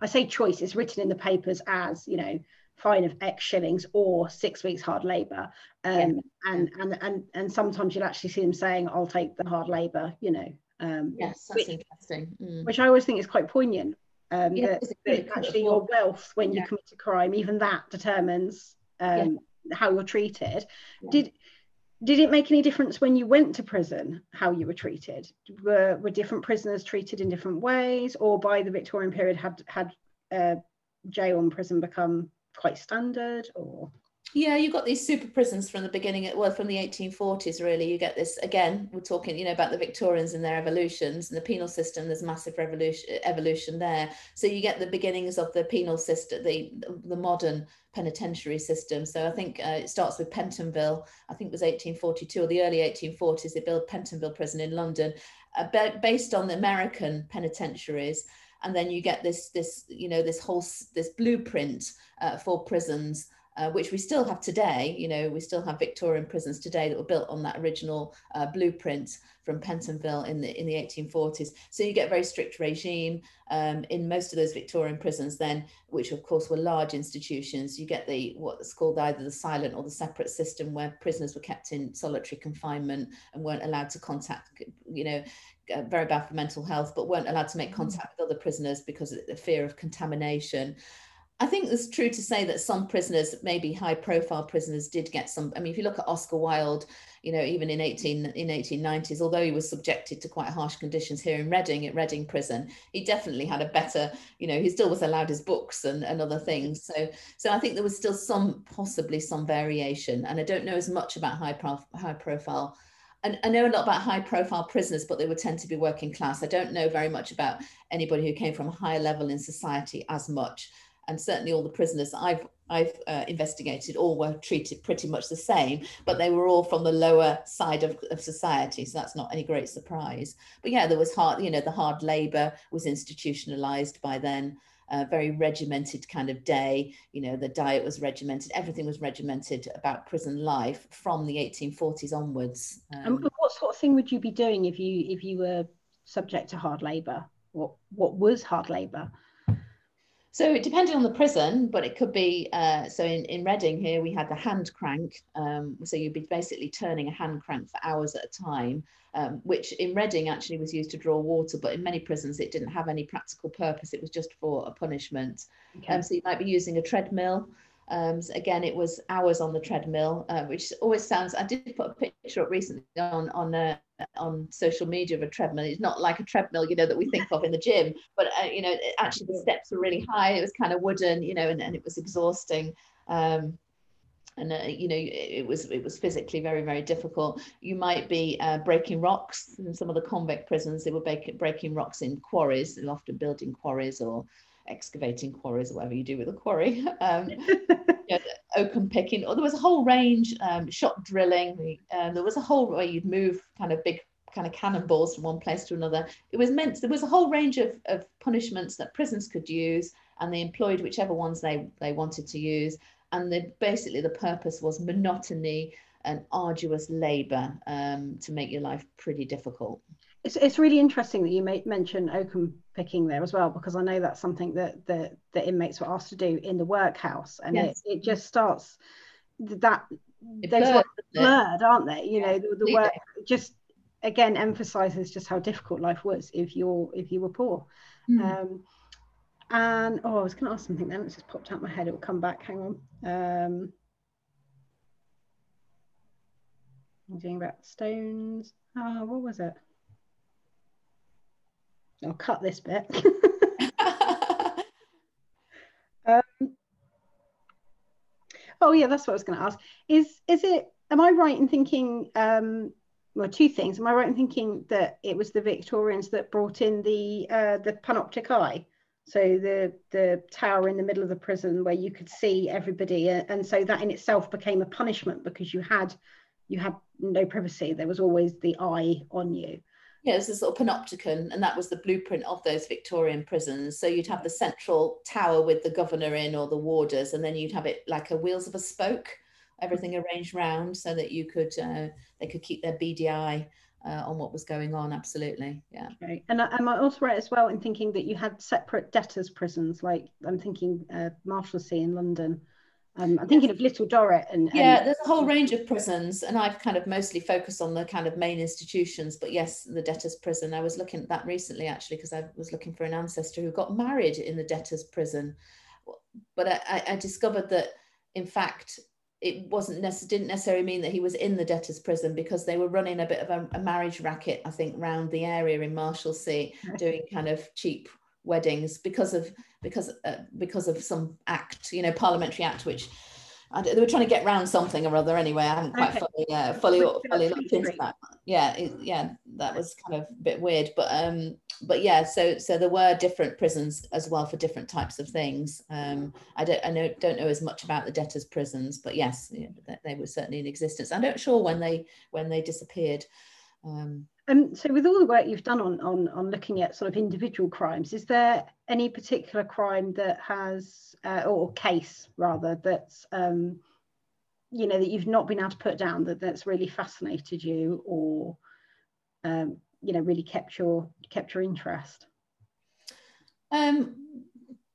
i say choice it's written in the papers as you know fine of x shillings or six weeks hard labor um, yeah. and and and and sometimes you'll actually see them saying i'll take the hard labor you know um, yes that's which, interesting mm. which i always think is quite poignant um, yeah, that, that actually your wealth when yeah. you commit a crime even that determines um, how you're treated did did it make any difference when you went to prison how you were treated? Were, were different prisoners treated in different ways or by the victorian period had had uh, jail and prison become quite standard or yeah you got these super prisons from the beginning well from the 1840s really. You get this again we're talking you know about the victorians and their evolutions and the penal system there's massive revolution evolution there. So you get the beginnings of the penal system the the modern penitentiary system. So i think uh, it starts with pentonville i think it was 1842 or the early 1840s they built pentonville prison in london uh, based on the american penitentiaries. And then you get this this you know this whole this blueprint uh, for prisons uh, which we still have today. You know, we still have Victorian prisons today that were built on that original uh, blueprint from Pentonville in the in the 1840s. So you get a very strict regime um, in most of those Victorian prisons. Then, which of course were large institutions, you get the what's called either the silent or the separate system, where prisoners were kept in solitary confinement and weren't allowed to contact. You know, uh, very bad for mental health, but weren't allowed to make mm. contact with other prisoners because of the fear of contamination. I think it's true to say that some prisoners, maybe high profile prisoners, did get some. I mean, if you look at Oscar Wilde, you know, even in 18 in 1890s, although he was subjected to quite harsh conditions here in Reading at Reading Prison, he definitely had a better, you know, he still was allowed his books and, and other things. So so I think there was still some possibly some variation. And I don't know as much about high prof, high profile and I know a lot about high profile prisoners, but they would tend to be working class. I don't know very much about anybody who came from a higher level in society as much and certainly all the prisoners I've I've uh, investigated all were treated pretty much the same, but they were all from the lower side of, of society, so that's not any great surprise. But yeah, there was hard, you know, the hard labour was institutionalized by then. A very regimented kind of day. You know, the diet was regimented. Everything was regimented about prison life from the 1840s onwards. Um, and what sort of thing would you be doing if you if you were subject to hard labour? What what was hard labour? So it depended on the prison, but it could be, uh, so in, in Reading here, we had the hand crank. Um, so you'd be basically turning a hand crank for hours at a time, um, which in Reading actually was used to draw water, but in many prisons it didn't have any practical purpose. It was just for a punishment. Okay. Um, so you might be using a treadmill. Um, so again, it was hours on the treadmill, uh, which always sounds. I did put a picture up recently on on uh, on social media of a treadmill. It's not like a treadmill, you know, that we think of in the gym, but uh, you know, actually the steps were really high. It was kind of wooden, you know, and, and it was exhausting. Um, and uh, you know it was it was physically very very difficult you might be uh, breaking rocks in some of the convict prisons they were break, breaking rocks in quarries they're often building quarries or excavating quarries or whatever you do with a quarry um, you know, oakum picking. Or there was a whole range um, shot drilling. Um, there was a whole way you'd move kind of big kind of cannonballs from one place to another. It was meant there was a whole range of, of punishments that prisons could use and they employed whichever ones they they wanted to use. And the, basically the purpose was monotony and arduous labor um, to make your life pretty difficult. It's, it's really interesting that you may mention oakum picking there as well, because I know that's something that the, the inmates were asked to do in the workhouse. And yes. it, it just starts that it those blurred, blurred aren't they? You yeah, know, the, the work just again emphasizes just how difficult life was if you're if you were poor. Mm. Um, and oh, I was going to ask something then. It's just popped out my head. It will come back. Hang on. Um, I'm doing about stones. Oh, what was it? I'll cut this bit. um, oh yeah, that's what I was going to ask. Is is it? Am I right in thinking? Um, well, two things. Am I right in thinking that it was the Victorians that brought in the uh, the panoptic eye? so the the tower in the middle of the prison where you could see everybody and so that in itself became a punishment because you had you had no privacy there was always the eye on you yeah, it's a sort of panopticon, and that was the blueprint of those Victorian prisons. So you'd have the central tower with the governor in or the warders, and then you'd have it like a wheels of a spoke, everything arranged round so that you could uh, they could keep their beady eye uh, on what was going on. Absolutely, yeah. Okay. And I am I also right as well in thinking that you had separate debtors' prisons? Like I'm thinking uh, Marshalsea in London. Um, I'm thinking of Little Dorrit and, and, yeah, there's a whole range of prisons, and I've kind of mostly focused on the kind of main institutions. But yes, the debtors' prison. I was looking at that recently actually because I was looking for an ancestor who got married in the debtors' prison. But I, I discovered that in fact it wasn't necess- didn't necessarily mean that he was in the debtor's prison because they were running a bit of a, a marriage racket, I think, round the area in Marshalsea, doing kind of cheap weddings because of because uh, because of some act, you know, parliamentary act which they were trying to get around something or other anyway. I haven't quite okay. fully, uh, fully, fully looked into that. Yeah, it, yeah, that was kind of a bit weird, but um, but yeah. So so there were different prisons as well for different types of things. Um, I don't I know don't know as much about the debtors' prisons, but yes, yeah, they were certainly in existence. I'm not sure when they when they disappeared. Um, um, so with all the work you've done on, on, on looking at sort of individual crimes, is there any particular crime that has, uh, or case rather, that's, um, you know, that you've not been able to put down that that's really fascinated you or, um, you know, really kept your, kept your interest? Um,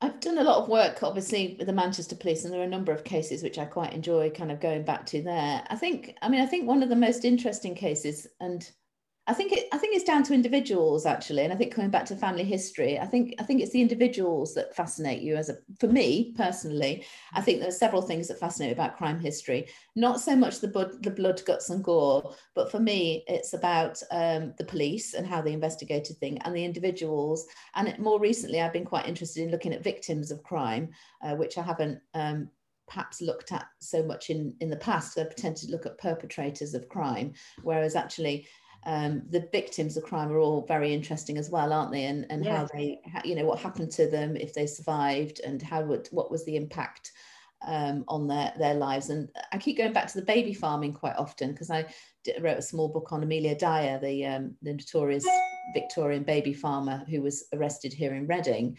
I've done a lot of work, obviously, with the Manchester Police, and there are a number of cases which I quite enjoy kind of going back to there. I think, I mean, I think one of the most interesting cases, and I think it, I think it's down to individuals actually, and I think coming back to family history, I think I think it's the individuals that fascinate you. As a for me personally, I think there are several things that fascinate me about crime history. Not so much the blood, the blood, guts, and gore, but for me, it's about um, the police and how they investigated things and the individuals. And more recently, I've been quite interested in looking at victims of crime, uh, which I haven't um, perhaps looked at so much in in the past. I've tended to look at perpetrators of crime, whereas actually um, the victims of crime are all very interesting as well, aren't they? And and how they, how, you know, what happened to them if they survived, and how would what was the impact um, on their their lives. And I keep going back to the baby farming quite often because I wrote a small book on Amelia Dyer, the um, the notorious Victorian baby farmer who was arrested here in Reading.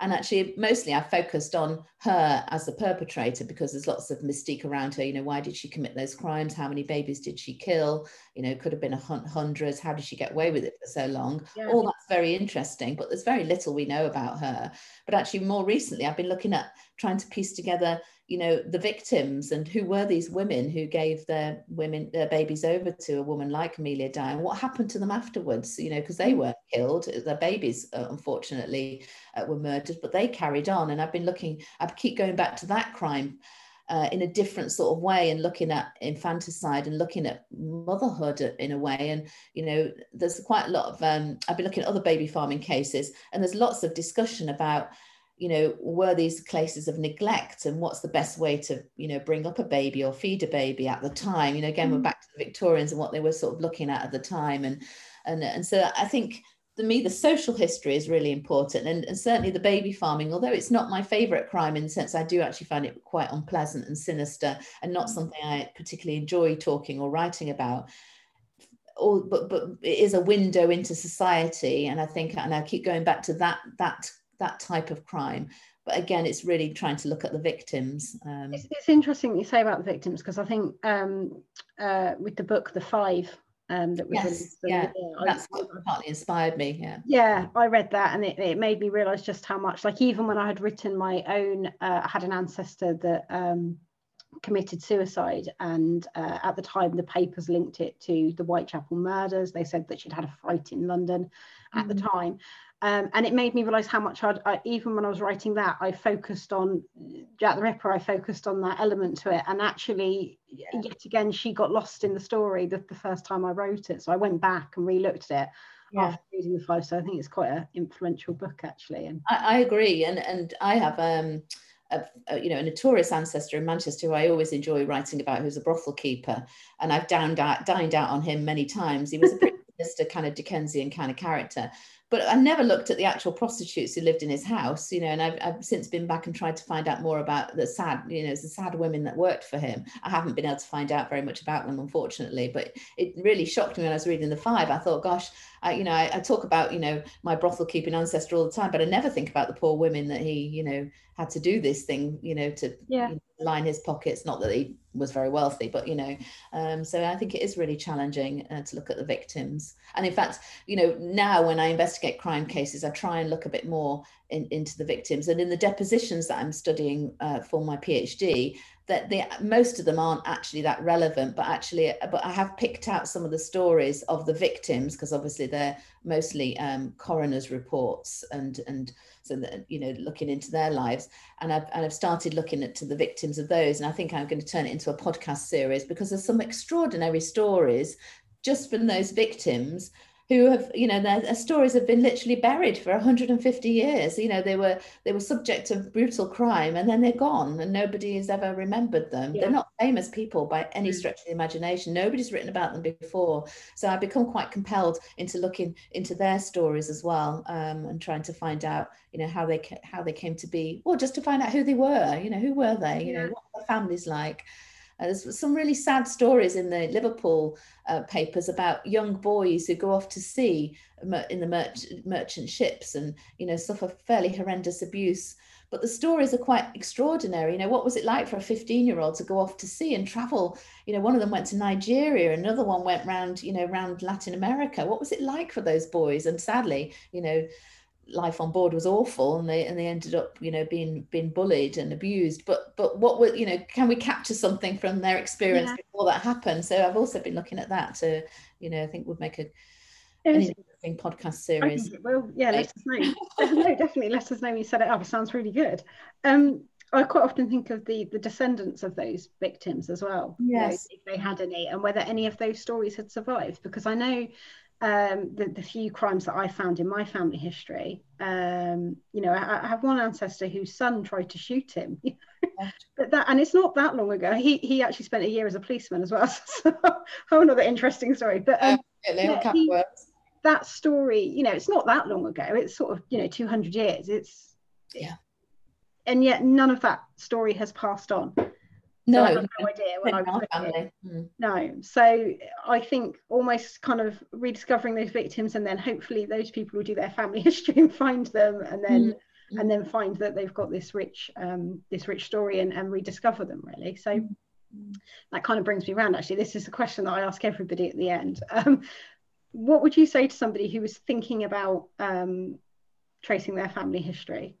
And actually, mostly I focused on her as the perpetrator because there's lots of mystique around her. You know, why did she commit those crimes? How many babies did she kill? You know, could have been a hundreds. How did she get away with it for so long? Yeah. All that's very interesting, but there's very little we know about her. But actually, more recently, I've been looking at trying to piece together you know the victims and who were these women who gave their women their babies over to a woman like Amelia Dyer what happened to them afterwards you know because they mm. were killed their babies uh, unfortunately uh, were murdered but they carried on and I've been looking I keep going back to that crime uh, in a different sort of way and looking at infanticide and looking at motherhood in a way. And, you know, there's quite a lot of, um, I've been looking at other baby farming cases and there's lots of discussion about, you know, were these cases of neglect and what's the best way to, you know, bring up a baby or feed a baby at the time? You know, again, mm. we're back to the Victorians and what they were sort of looking at at the time. And, and, and so I think to me, the social history is really important. And, and, certainly the baby farming, although it's not my favorite crime in the sense I do actually find it quite unpleasant and sinister and not mm. something I particularly enjoy talking or writing about. Or, but but it is a window into society, and I think, and I keep going back to that that that type of crime. But again, it's really trying to look at the victims. Um, it's, it's, interesting you say about the victims because I think um, uh, with the book, The Five, um, that was yes, yeah, that's I, what partly inspired me. Yeah, yeah, I read that and it, it made me realize just how much. Like even when I had written my own, uh, I had an ancestor that um, committed suicide, and uh, at the time the papers linked it to the Whitechapel murders. They said that she'd had a fright in London at mm. the time, um, and it made me realize how much I'd, I, even when I was writing that, I focused on Jack the Ripper, I focused on that element to it. And actually, yeah. yet again, she got lost in the story the, the first time I wrote it. So I went back and re-looked at it yeah. after reading the five. So I think it's quite an influential book, actually. And I, I agree. And, and I have, um, a, you know, a notorious ancestor in Manchester who I always enjoy writing about, who's a brothel keeper. And I've dined out, dined out on him many times. He was a pretty Mr. kind of Dickensian kind of character but I never looked at the actual prostitutes who lived in his house, you know, and I've, I've since been back and tried to find out more about the sad, you know, the sad women that worked for him. I haven't been able to find out very much about them, unfortunately, but it really shocked me when I was reading the five. I thought, gosh, I, you know, I, I talk about, you know, my brothel keeping ancestor all the time, but I never think about the poor women that he, you know, had to do this thing, you know, to yeah. you know, line his pockets. Not that he was very wealthy, but you know, um, so I think it is really challenging uh, to look at the victims. And in fact, you know, now when I investigate crime cases, I try and look a bit more in, into the victims. And in the depositions that I'm studying uh, for my PhD, that the most of them aren't actually that relevant but actually but i have picked out some of the stories of the victims because obviously they're mostly um, coroners reports and and so that you know looking into their lives and I've, and I've started looking at to the victims of those and I think I'm going to turn it into a podcast series because there's some extraordinary stories just from those victims who have you know their, stories have been literally buried for 150 years. You know they were they were subject of brutal crime and then they're gone and nobody has ever remembered them. Yeah. they're not famous people by any mm. stretch of the imagination. Nobody's written about them before. So i've become quite compelled into looking into their stories as well um, and trying to find out you know how they how they came to be. Or just to find out who they were you know who were they? You yeah. know what were their families like uh, there's some really sad stories in the Liverpool uh, papers about young boys who go off to sea in the merch- merchant ships and you know suffer fairly horrendous abuse. But the stories are quite extraordinary. You know, what was it like for a 15 year old to go off to sea and travel? You know, one of them went to Nigeria, another one went round, you know, around Latin America. What was it like for those boys? And sadly, you know, life on board was awful and they and they ended up you know being being bullied and abused. But but what would you know can we capture something from their experience yeah. before that happened? So i've also been looking at that to you know i think would make a an interesting podcast series. well yeah let us know. No definitely let us know you set it up. It sounds really good. Um I quite often think of the the descendants of those victims as well. Yes, you know, if they had any, and whether any of those stories had survived. Because I know um, the, the, few crimes that I found in my family history, um, you know, I, I, have one ancestor whose son tried to shoot him. but that, and it's not that long ago. He he actually spent a year as a policeman as well. So, whole another interesting story. But um, yeah, he, that story, you know, it's not that long ago. It's sort of you know 200 years. It's yeah, and yet none of that story has passed on. No, so I had no idea when I was it. Mm. No, so I think almost kind of rediscovering those victims, and then hopefully those people will do their family history and find them, and then mm. and then find that they've got this rich um, this rich story and, and rediscover them really. So mm. that kind of brings me around. Actually, this is a question that I ask everybody at the end. Um, what would you say to somebody who was thinking about um, tracing their family history?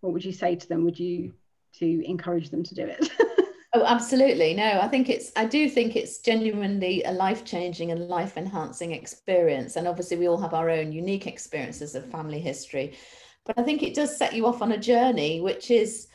What would you say to them? Would you to encourage them to do it? Oh, absolutely. No, I think it's, I do think it's genuinely a life changing and life enhancing experience. And obviously, we all have our own unique experiences of family history. But I think it does set you off on a journey, which is,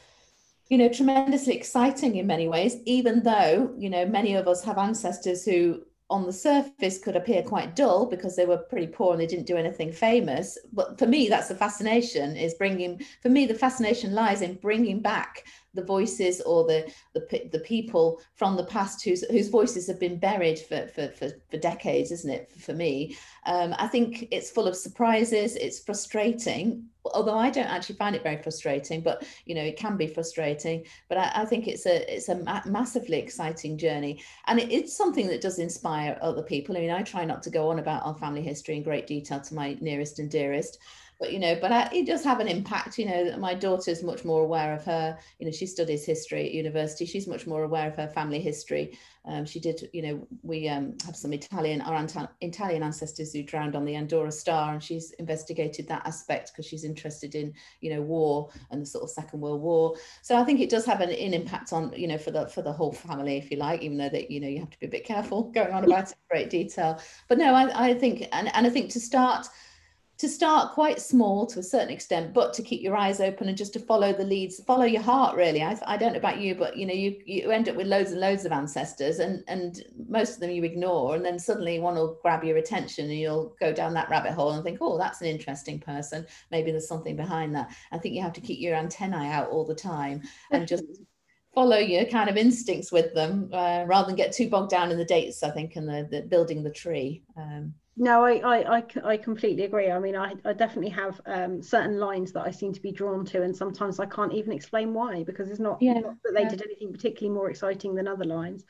you know tremendously exciting in many ways even though you know many of us have ancestors who on the surface could appear quite dull because they were pretty poor and they didn't do anything famous but for me that's the fascination is bringing for me the fascination lies in bringing back the voices or the the, the people from the past whose whose voices have been buried for for, for, for decades isn't it for me? Um, i think it's full of surprises it's frustrating although i don't actually find it very frustrating but you know it can be frustrating but i, I think it's a it's a ma- massively exciting journey. And it, it's something that does inspire other people. I mean i try not to go on about our family history in great detail to my nearest and dearest but you know but I, it does have an impact you know my daughter's much more aware of her you know she studies history at university she's much more aware of her family history. Um, she did you know we um, have some italian our italian ancestors who drowned on the Arandora Star and she's investigated that aspect because she's interested in you know war and the sort of second world war. So i think it does have an, an impact on you know for the for the whole family if you like even though that you know you have to be a bit careful going on about it in great detail. But no i, I think and, and i think to start to start quite small to a certain extent, but to keep your eyes open and just to follow the leads, follow your heart. Really, I, I don't know about you, but you know, you you end up with loads and loads of ancestors, and and most of them you ignore, and then suddenly one will grab your attention, and you'll go down that rabbit hole and think, oh, that's an interesting person. Maybe there's something behind that. I think you have to keep your antennae out all the time and just. follow your kind of instincts with them uh, rather than get too bogged down in the dates i think and the, the building the tree um, no, I, I, I, I, completely agree. I mean, I, I definitely have um, certain lines that I seem to be drawn to, and sometimes I can't even explain why because it's not, yeah, not that they yeah. did anything particularly more exciting than other lines.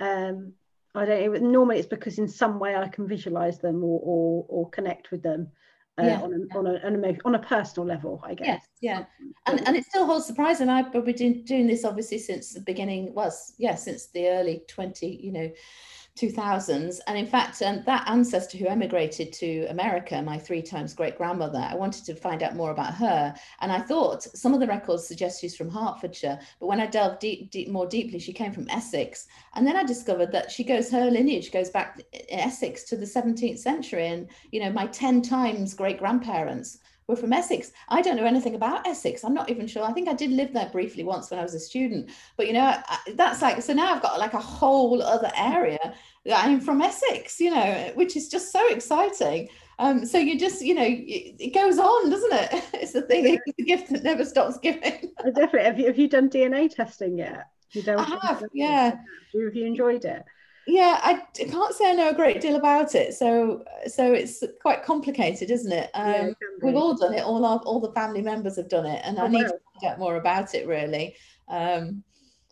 Um, I don't even, normally it's because in some way I can visualize them or or, or connect with them. Uh, yeah. on, a, on, a, on, a, on a personal level, I guess. Yes, yeah, and and it still holds surprise. And I've been doing, this obviously since the beginning. Was yeah, since the early twenty, you know, 2000s. And in fact, um, that ancestor who emigrated to America, my three times great grandmother, I wanted to find out more about her. And I thought some of the records suggest she's from Hertfordshire, but when I delved deep, deep, more deeply, she came from Essex. And then I discovered that she goes, her lineage goes back in Essex to the 17th century. And, you know, my 10 times great grandparents were from Essex. I don't know anything about Essex. I'm not even sure. I think I did live there briefly once when I was a student. But you know, that's like so now I've got like a whole other area that I'm from Essex. You know, which is just so exciting. Um, so you just, you know, it, goes on, doesn't it? It's the thing. It's a gift that never stops giving. Definitely. Have you have you done DNA testing yet? You don't. I have. Yeah. Have you enjoyed it? Yeah I, can't say i know a great deal about it so so it's quite complicated isn't it? Um, yeah, it we've all done it all our all the family members have done it and oh, i need to find out more about it really. Um,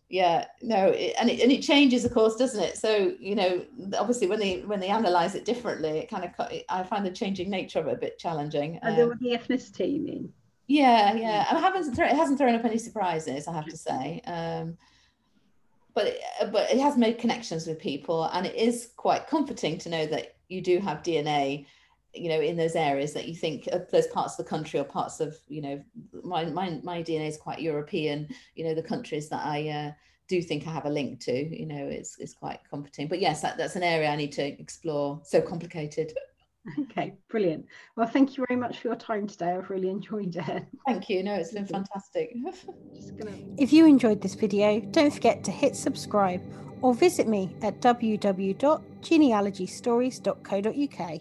yeah no it, and it and it changes of course doesn't it? So you know obviously when they when they analyze it differently it kind of i find the changing nature of it a bit challenging and um, the ethnicity you mean? Yeah yeah. And it hasn't it hasn't thrown up any surprises i have to say. Um, but but it has made connections with people and it is quite comforting to know that you do have dna you know in those areas that you think of those parts of the country or parts of you know my my, my dna is quite european you know the countries that i uh, do think i have a link to you know it's, it's quite comforting. But yes that, that's an area i need to explore. So complicated Okay, brilliant. Well, thank you very much for your time today. I've really enjoyed it. Thank you. No, it's been fantastic. gonna... If you enjoyed this video, don't forget to hit subscribe or visit me at www.genealogystories.co.uk.